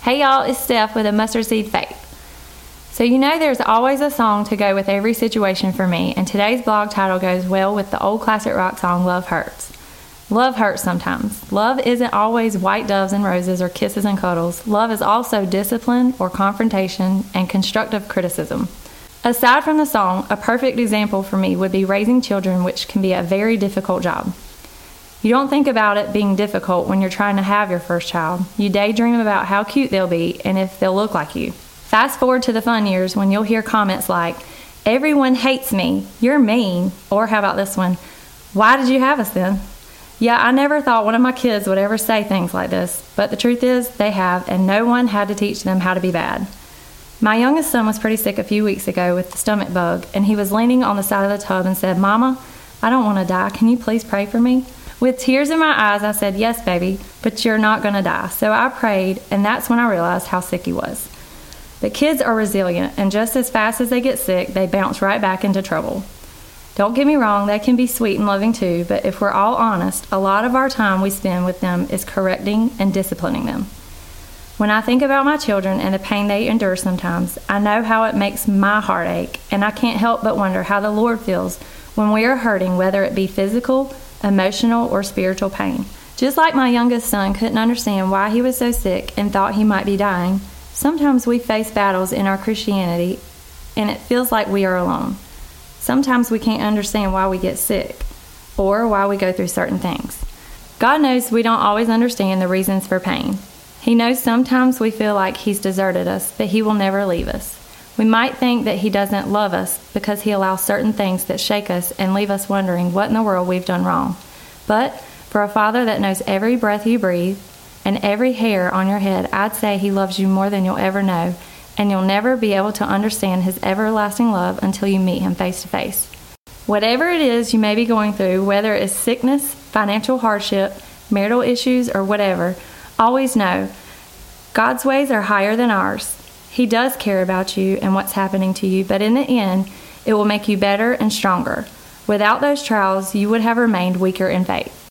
Hey y'all, it's Steph with a Mustard Seed Faith. So, you know, there's always a song to go with every situation for me, and today's blog title goes well with the old classic rock song Love Hurts. Love hurts sometimes. Love isn't always white doves and roses or kisses and cuddles. Love is also discipline or confrontation and constructive criticism. Aside from the song, a perfect example for me would be raising children, which can be a very difficult job. You don't think about it being difficult when you're trying to have your first child. You daydream about how cute they'll be and if they'll look like you. Fast forward to the fun years when you'll hear comments like, Everyone hates me, you're mean, or how about this one, Why did you have us then? Yeah, I never thought one of my kids would ever say things like this, but the truth is they have, and no one had to teach them how to be bad. My youngest son was pretty sick a few weeks ago with the stomach bug, and he was leaning on the side of the tub and said, Mama, I don't want to die. Can you please pray for me? With tears in my eyes, I said, Yes, baby, but you're not going to die. So I prayed, and that's when I realized how sick he was. But kids are resilient, and just as fast as they get sick, they bounce right back into trouble. Don't get me wrong, they can be sweet and loving too, but if we're all honest, a lot of our time we spend with them is correcting and disciplining them. When I think about my children and the pain they endure sometimes, I know how it makes my heart ache, and I can't help but wonder how the Lord feels when we are hurting, whether it be physical, emotional, or spiritual pain. Just like my youngest son couldn't understand why he was so sick and thought he might be dying, sometimes we face battles in our Christianity and it feels like we are alone. Sometimes we can't understand why we get sick or why we go through certain things. God knows we don't always understand the reasons for pain. He knows sometimes we feel like He's deserted us, but He will never leave us. We might think that He doesn't love us because He allows certain things that shake us and leave us wondering what in the world we've done wrong. But for a Father that knows every breath you breathe and every hair on your head, I'd say He loves you more than you'll ever know, and you'll never be able to understand His everlasting love until you meet Him face to face. Whatever it is you may be going through, whether it's sickness, financial hardship, marital issues, or whatever, always know God's ways are higher than ours. He does care about you and what's happening to you, but in the end, it will make you better and stronger. Without those trials, you would have remained weaker in faith.